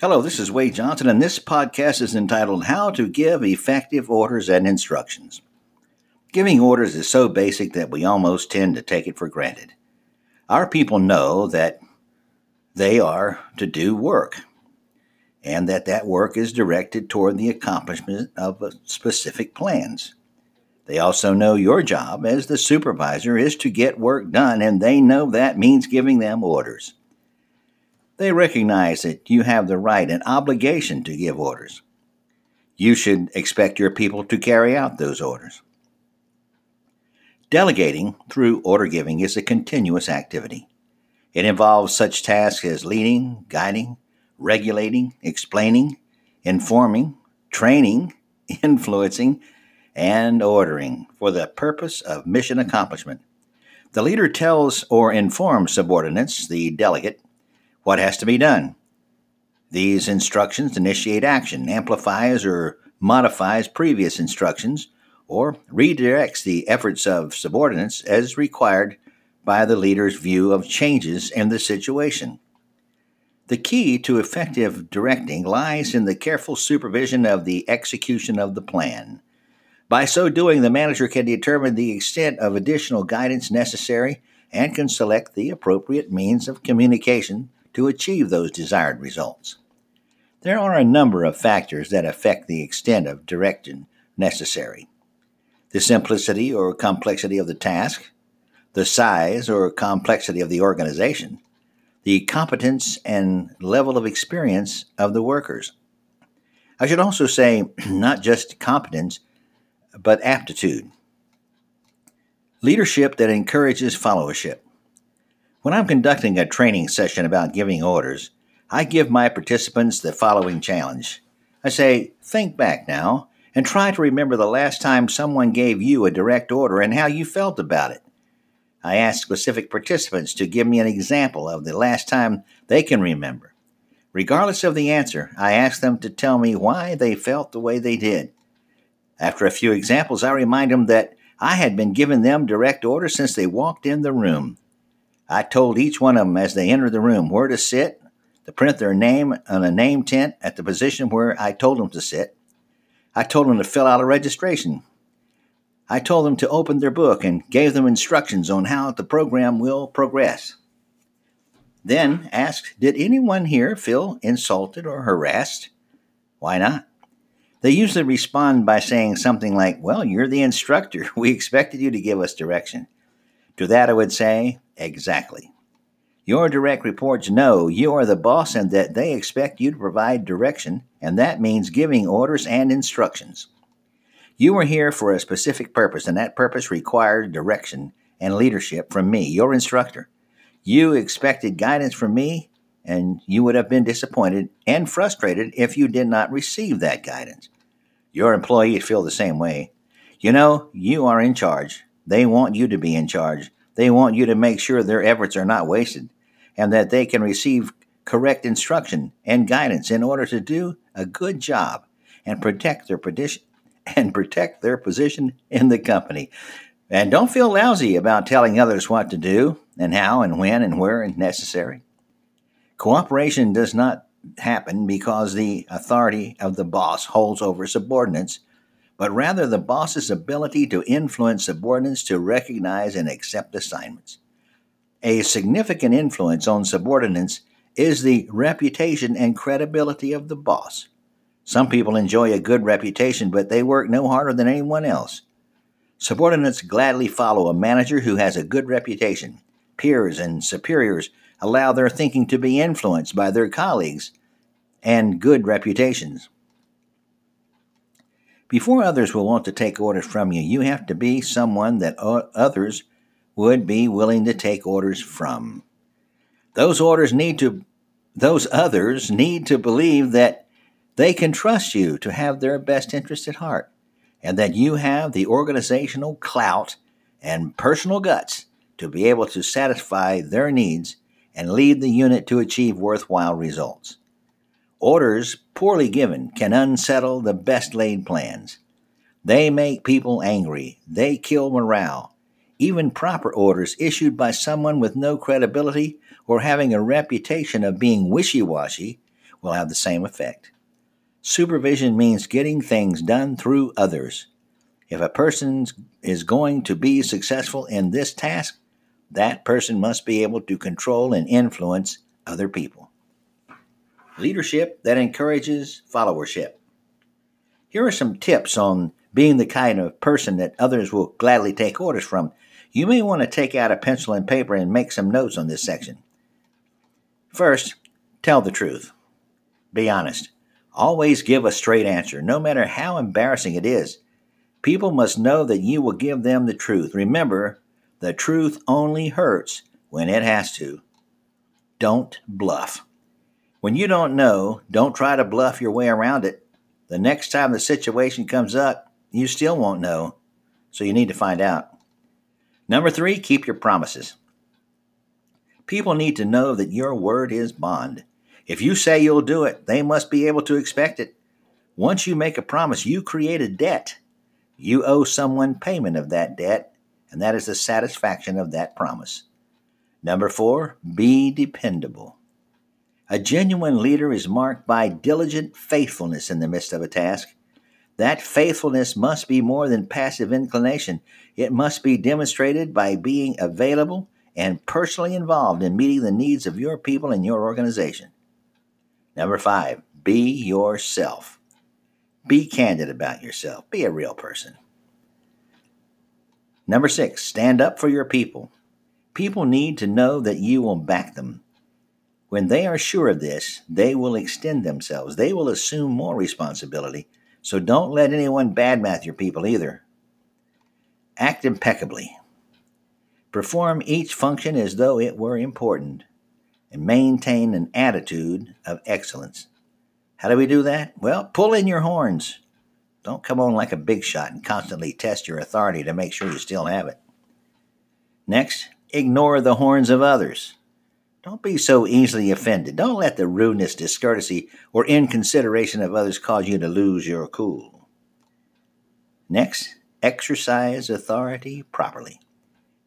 Hello, this is Wade Johnson, and this podcast is entitled How to Give Effective Orders and Instructions. Giving orders is so basic that we almost tend to take it for granted. Our people know that they are to do work, and that that work is directed toward the accomplishment of specific plans. They also know your job as the supervisor is to get work done, and they know that means giving them orders. They recognize that you have the right and obligation to give orders. You should expect your people to carry out those orders. Delegating through order giving is a continuous activity. It involves such tasks as leading, guiding, regulating, explaining, informing, training, influencing, and ordering for the purpose of mission accomplishment. The leader tells or informs subordinates, the delegate, what has to be done? These instructions initiate action, amplifies or modifies previous instructions, or redirects the efforts of subordinates as required by the leader's view of changes in the situation. The key to effective directing lies in the careful supervision of the execution of the plan. By so doing, the manager can determine the extent of additional guidance necessary and can select the appropriate means of communication to achieve those desired results. There are a number of factors that affect the extent of direction necessary the simplicity or complexity of the task, the size or complexity of the organization, the competence and level of experience of the workers. I should also say not just competence, but aptitude. Leadership that encourages followership. When I'm conducting a training session about giving orders, I give my participants the following challenge. I say, think back now and try to remember the last time someone gave you a direct order and how you felt about it. I ask specific participants to give me an example of the last time they can remember. Regardless of the answer, I ask them to tell me why they felt the way they did. After a few examples, I remind them that I had been giving them direct orders since they walked in the room. I told each one of them as they entered the room where to sit, to print their name on a name tent at the position where I told them to sit. I told them to fill out a registration. I told them to open their book and gave them instructions on how the program will progress. Then asked, Did anyone here feel insulted or harassed? Why not? They usually respond by saying something like, Well, you're the instructor. We expected you to give us direction. To that I would say, exactly. Your direct reports know you are the boss and that they expect you to provide direction, and that means giving orders and instructions. You are here for a specific purpose, and that purpose required direction and leadership from me, your instructor. You expected guidance from me, and you would have been disappointed and frustrated if you did not receive that guidance. Your employees feel the same way. You know, you are in charge, they want you to be in charge. They want you to make sure their efforts are not wasted and that they can receive correct instruction and guidance in order to do a good job and protect their position and protect their position in the company. And don't feel lousy about telling others what to do and how and when and where and necessary. Cooperation does not happen because the authority of the boss holds over subordinates but rather the boss's ability to influence subordinates to recognize and accept assignments. A significant influence on subordinates is the reputation and credibility of the boss. Some people enjoy a good reputation, but they work no harder than anyone else. Subordinates gladly follow a manager who has a good reputation. Peers and superiors allow their thinking to be influenced by their colleagues and good reputations. Before others will want to take orders from you, you have to be someone that others would be willing to take orders from. Those orders need to those others need to believe that they can trust you to have their best interest at heart and that you have the organizational clout and personal guts to be able to satisfy their needs and lead the unit to achieve worthwhile results. Orders poorly given can unsettle the best laid plans. They make people angry. They kill morale. Even proper orders issued by someone with no credibility or having a reputation of being wishy washy will have the same effect. Supervision means getting things done through others. If a person is going to be successful in this task, that person must be able to control and influence other people. Leadership that encourages followership. Here are some tips on being the kind of person that others will gladly take orders from. You may want to take out a pencil and paper and make some notes on this section. First, tell the truth. Be honest. Always give a straight answer, no matter how embarrassing it is. People must know that you will give them the truth. Remember, the truth only hurts when it has to. Don't bluff. When you don't know, don't try to bluff your way around it. The next time the situation comes up, you still won't know, so you need to find out. Number three, keep your promises. People need to know that your word is bond. If you say you'll do it, they must be able to expect it. Once you make a promise, you create a debt. You owe someone payment of that debt, and that is the satisfaction of that promise. Number four, be dependable. A genuine leader is marked by diligent faithfulness in the midst of a task. That faithfulness must be more than passive inclination. It must be demonstrated by being available and personally involved in meeting the needs of your people and your organization. Number five, be yourself. Be candid about yourself. Be a real person. Number six, stand up for your people. People need to know that you will back them. When they are sure of this, they will extend themselves. They will assume more responsibility. So don't let anyone badmouth your people either. Act impeccably. Perform each function as though it were important and maintain an attitude of excellence. How do we do that? Well, pull in your horns. Don't come on like a big shot and constantly test your authority to make sure you still have it. Next, ignore the horns of others. Don't be so easily offended. Don't let the rudeness, discourtesy, or inconsideration of others cause you to lose your cool. Next, exercise authority properly.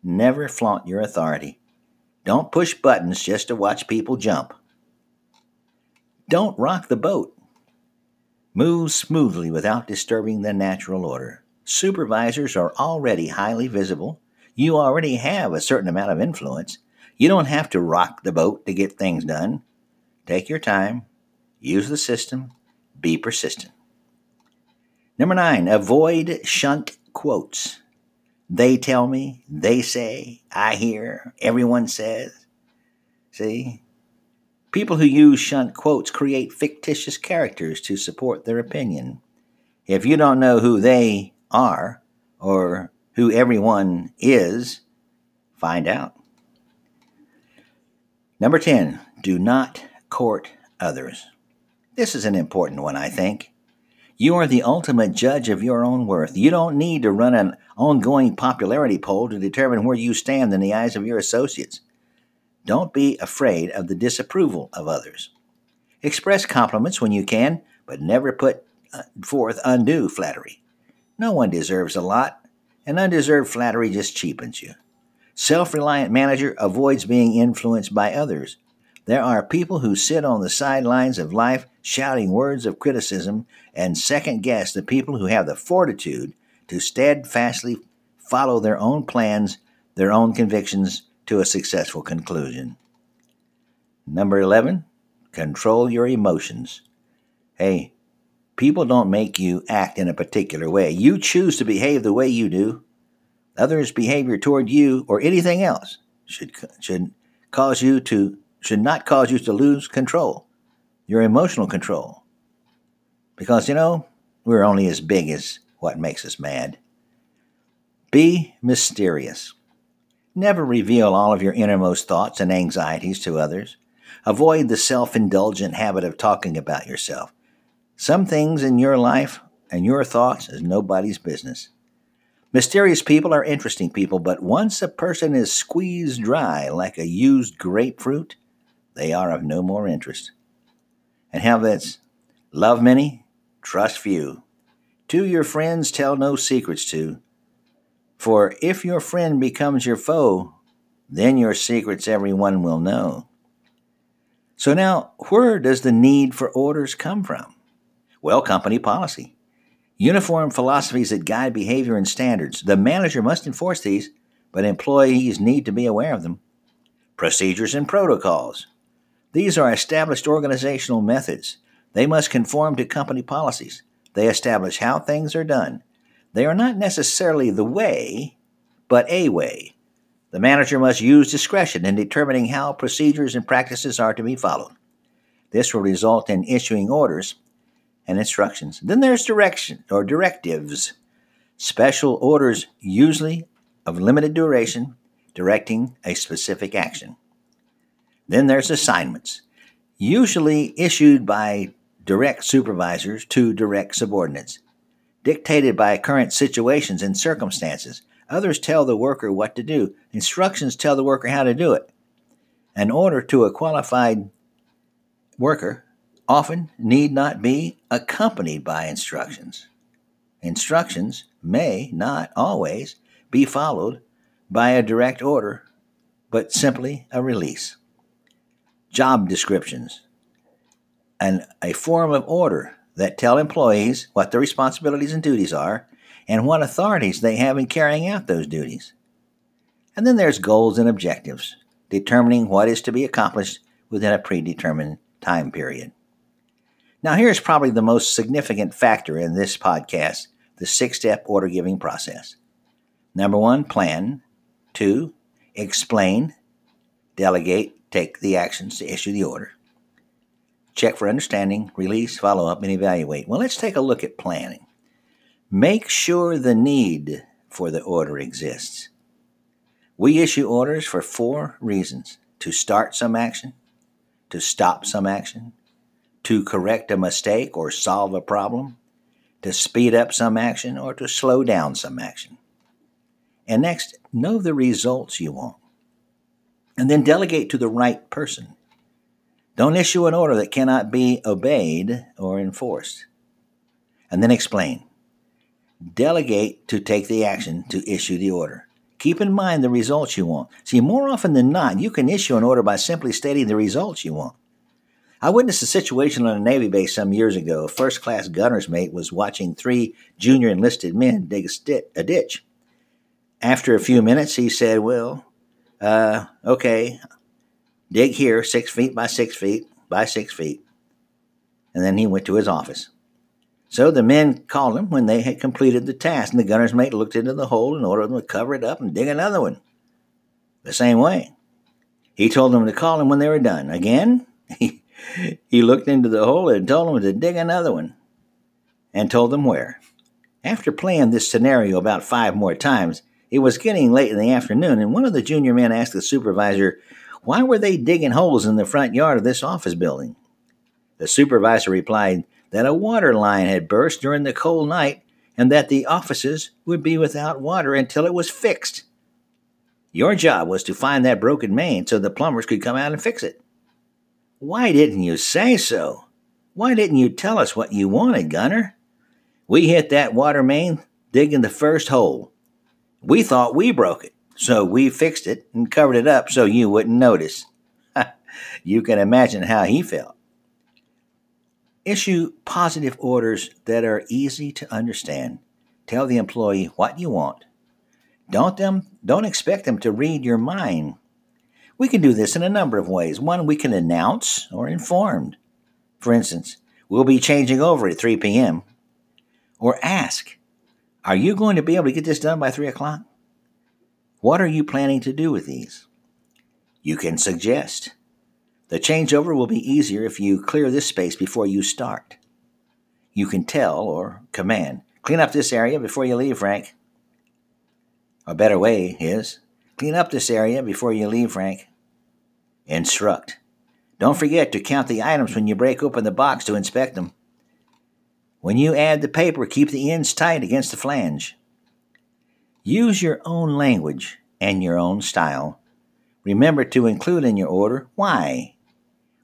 Never flaunt your authority. Don't push buttons just to watch people jump. Don't rock the boat. Move smoothly without disturbing the natural order. Supervisors are already highly visible. You already have a certain amount of influence. You don't have to rock the boat to get things done. Take your time, use the system, be persistent. Number nine, avoid shunt quotes. They tell me, they say, I hear, everyone says. See? People who use shunt quotes create fictitious characters to support their opinion. If you don't know who they are or who everyone is, find out. Number 10, do not court others. This is an important one, I think. You are the ultimate judge of your own worth. You don't need to run an ongoing popularity poll to determine where you stand in the eyes of your associates. Don't be afraid of the disapproval of others. Express compliments when you can, but never put uh, forth undue flattery. No one deserves a lot, and undeserved flattery just cheapens you. Self reliant manager avoids being influenced by others. There are people who sit on the sidelines of life shouting words of criticism and second guess the people who have the fortitude to steadfastly follow their own plans, their own convictions to a successful conclusion. Number 11, control your emotions. Hey, people don't make you act in a particular way. You choose to behave the way you do. Others' behavior toward you or anything else should should cause you to should not cause you to lose control, your emotional control. Because you know, we're only as big as what makes us mad. Be mysterious. Never reveal all of your innermost thoughts and anxieties to others. Avoid the self indulgent habit of talking about yourself. Some things in your life and your thoughts is nobody's business. Mysterious people are interesting people, but once a person is squeezed dry like a used grapefruit, they are of no more interest. And how this love many, trust few. To your friends, tell no secrets to. For if your friend becomes your foe, then your secrets everyone will know. So now, where does the need for orders come from? Well, company policy. Uniform philosophies that guide behavior and standards. The manager must enforce these, but employees need to be aware of them. Procedures and protocols. These are established organizational methods. They must conform to company policies. They establish how things are done. They are not necessarily the way, but a way. The manager must use discretion in determining how procedures and practices are to be followed. This will result in issuing orders and instructions. Then there's direction or directives. Special orders, usually of limited duration, directing a specific action. Then there's assignments, usually issued by direct supervisors to direct subordinates, dictated by current situations and circumstances. Others tell the worker what to do, instructions tell the worker how to do it. An order to a qualified worker often need not be accompanied by instructions. Instructions may not always be followed by a direct order, but simply a release. Job descriptions and a form of order that tell employees what their responsibilities and duties are and what authorities they have in carrying out those duties. And then there's goals and objectives, determining what is to be accomplished within a predetermined time period. Now, here's probably the most significant factor in this podcast the six step order giving process. Number one, plan. Two, explain, delegate, take the actions to issue the order. Check for understanding, release, follow up, and evaluate. Well, let's take a look at planning. Make sure the need for the order exists. We issue orders for four reasons to start some action, to stop some action, to correct a mistake or solve a problem, to speed up some action, or to slow down some action. And next, know the results you want. And then delegate to the right person. Don't issue an order that cannot be obeyed or enforced. And then explain. Delegate to take the action to issue the order. Keep in mind the results you want. See, more often than not, you can issue an order by simply stating the results you want. I witnessed a situation on a Navy base some years ago. A first class gunner's mate was watching three junior enlisted men dig a, a ditch. After a few minutes, he said, Well, uh, okay, dig here, six feet by six feet by six feet. And then he went to his office. So the men called him when they had completed the task, and the gunner's mate looked into the hole and ordered them to cover it up and dig another one. The same way. He told them to call him when they were done. Again, he, he looked into the hole and told them to dig another one, and told them where. After playing this scenario about five more times, it was getting late in the afternoon, and one of the junior men asked the supervisor, Why were they digging holes in the front yard of this office building? The supervisor replied that a water line had burst during the cold night and that the offices would be without water until it was fixed. Your job was to find that broken main so the plumbers could come out and fix it. Why didn't you say so? Why didn't you tell us what you wanted, Gunner? We hit that water main digging the first hole. We thought we broke it, so we fixed it and covered it up so you wouldn't notice. you can imagine how he felt. Issue positive orders that are easy to understand. Tell the employee what you want. Don't them don't expect them to read your mind. We can do this in a number of ways. One, we can announce or inform. For instance, we'll be changing over at 3 p.m. Or ask, are you going to be able to get this done by 3 o'clock? What are you planning to do with these? You can suggest. The changeover will be easier if you clear this space before you start. You can tell or command, clean up this area before you leave, Frank. A better way is, clean up this area before you leave, Frank. Instruct. Don't forget to count the items when you break open the box to inspect them. When you add the paper, keep the ends tight against the flange. Use your own language and your own style. Remember to include in your order why.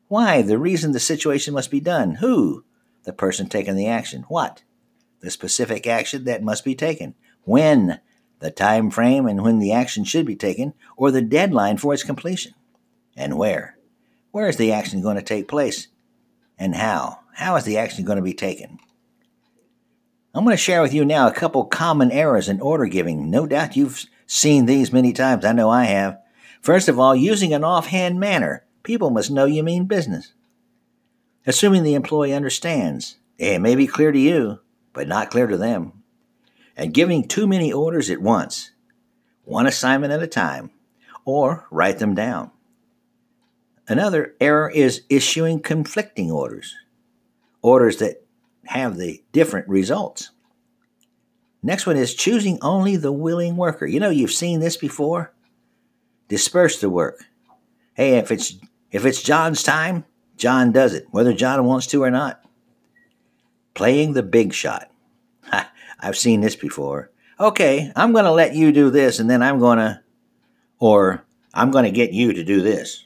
Why, the reason the situation must be done. Who? The person taking the action. What? The specific action that must be taken. When? The time frame and when the action should be taken, or the deadline for its completion. And where? Where is the action going to take place? And how? How is the action going to be taken? I'm going to share with you now a couple common errors in order giving. No doubt you've seen these many times. I know I have. First of all, using an offhand manner. People must know you mean business. Assuming the employee understands. It may be clear to you, but not clear to them. And giving too many orders at once, one assignment at a time, or write them down. Another error is issuing conflicting orders, orders that have the different results. Next one is choosing only the willing worker. You know, you've seen this before. Disperse the work. Hey, if it's if it's John's time, John does it, whether John wants to or not. Playing the big shot. I've seen this before. Okay, I'm going to let you do this, and then I'm going to, or I'm going to get you to do this.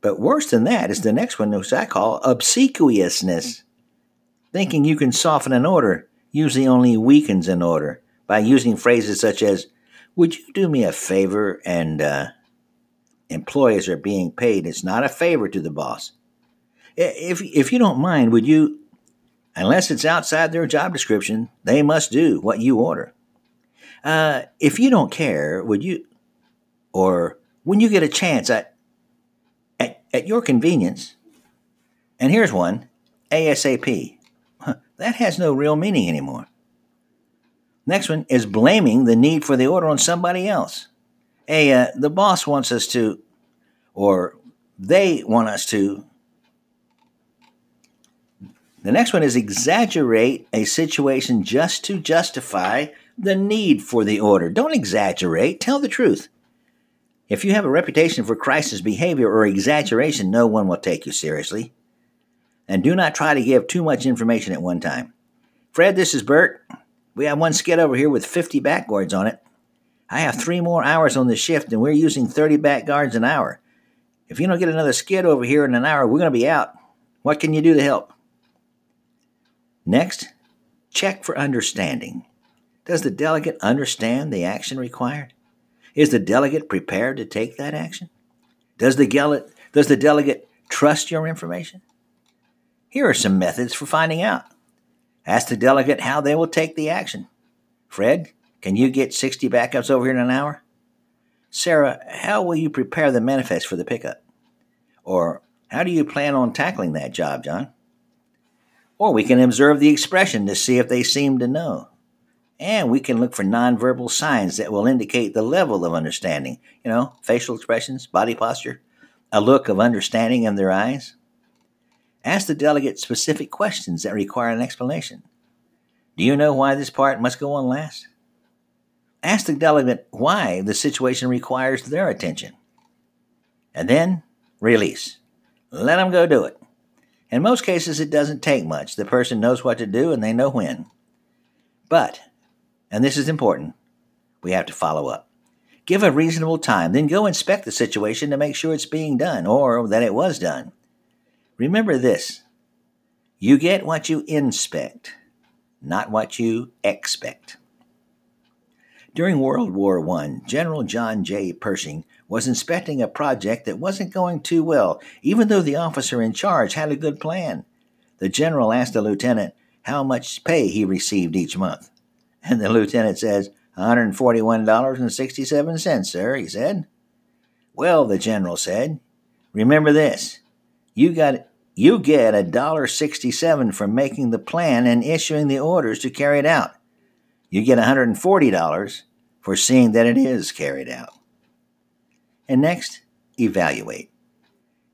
But worse than that is the next one, which I call obsequiousness. Thinking you can soften an order usually only weakens an order by using phrases such as, Would you do me a favor? And uh, employees are being paid. It's not a favor to the boss. If, if you don't mind, would you, unless it's outside their job description, they must do what you order. Uh, if you don't care, would you, or when you get a chance, I, at your convenience. And here's one ASAP. That has no real meaning anymore. Next one is blaming the need for the order on somebody else. Hey, uh, the boss wants us to, or they want us to. The next one is exaggerate a situation just to justify the need for the order. Don't exaggerate, tell the truth. If you have a reputation for crisis behavior or exaggeration, no one will take you seriously. And do not try to give too much information at one time. Fred, this is Bert. We have one skid over here with 50 back guards on it. I have three more hours on the shift, and we're using 30 back guards an hour. If you don't get another skid over here in an hour, we're going to be out. What can you do to help? Next, check for understanding. Does the delegate understand the action required? Is the delegate prepared to take that action? Does the, does the delegate trust your information? Here are some methods for finding out. Ask the delegate how they will take the action. Fred, can you get 60 backups over here in an hour? Sarah, how will you prepare the manifest for the pickup? Or how do you plan on tackling that job, John? Or we can observe the expression to see if they seem to know. And we can look for nonverbal signs that will indicate the level of understanding. You know, facial expressions, body posture, a look of understanding in their eyes. Ask the delegate specific questions that require an explanation. Do you know why this part must go on last? Ask the delegate why the situation requires their attention. And then release. Let them go do it. In most cases, it doesn't take much. The person knows what to do and they know when. But and this is important, we have to follow up. Give a reasonable time, then go inspect the situation to make sure it's being done or that it was done. Remember this you get what you inspect, not what you expect. During World War I, General John J. Pershing was inspecting a project that wasn't going too well, even though the officer in charge had a good plan. The general asked the lieutenant how much pay he received each month. And the lieutenant says, $141.67, sir, he said. Well, the general said, remember this. You got you get a dollar sixty-seven for making the plan and issuing the orders to carry it out. You get $140 for seeing that it is carried out. And next, evaluate.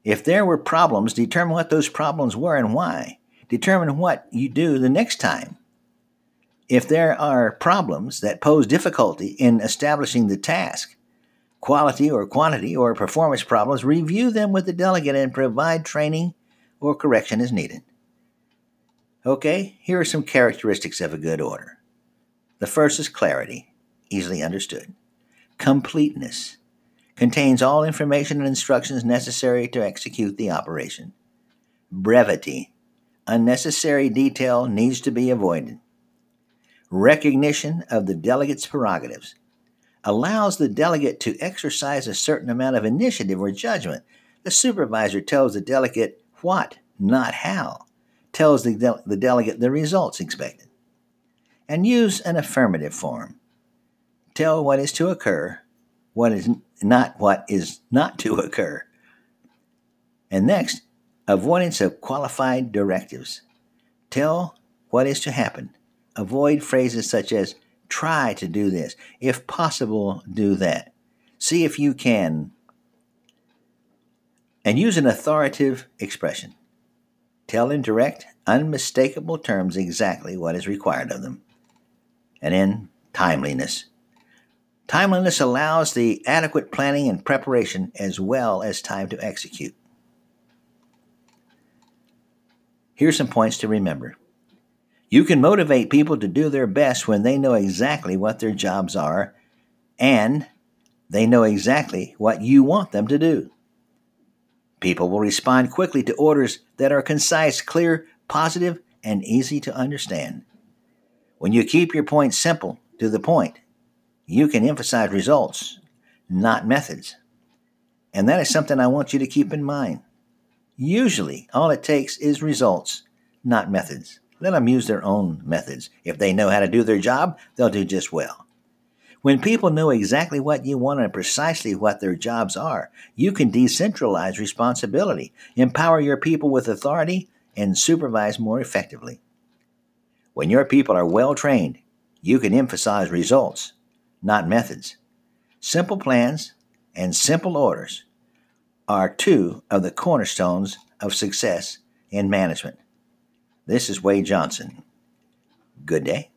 If there were problems, determine what those problems were and why. Determine what you do the next time if there are problems that pose difficulty in establishing the task, quality or quantity or performance problems, review them with the delegate and provide training or correction as needed. Okay, here are some characteristics of a good order. The first is clarity, easily understood. Completeness contains all information and instructions necessary to execute the operation. Brevity unnecessary detail needs to be avoided recognition of the delegate's prerogatives allows the delegate to exercise a certain amount of initiative or judgment The supervisor tells the delegate what, not how, tells the, de- the delegate the results expected. And use an affirmative form. Tell what is to occur, what is not what is not to occur. And next, avoidance of qualified directives. Tell what is to happen. Avoid phrases such as try to do this, if possible, do that. See if you can. And use an authoritative expression. Tell in direct, unmistakable terms exactly what is required of them. And in timeliness. Timeliness allows the adequate planning and preparation as well as time to execute. Here are some points to remember. You can motivate people to do their best when they know exactly what their jobs are and they know exactly what you want them to do. People will respond quickly to orders that are concise, clear, positive, and easy to understand. When you keep your points simple, to the point, you can emphasize results, not methods. And that is something I want you to keep in mind. Usually, all it takes is results, not methods. Let them use their own methods. If they know how to do their job, they'll do just well. When people know exactly what you want and precisely what their jobs are, you can decentralize responsibility, empower your people with authority, and supervise more effectively. When your people are well trained, you can emphasize results, not methods. Simple plans and simple orders are two of the cornerstones of success in management. This is Wade Johnson. Good day.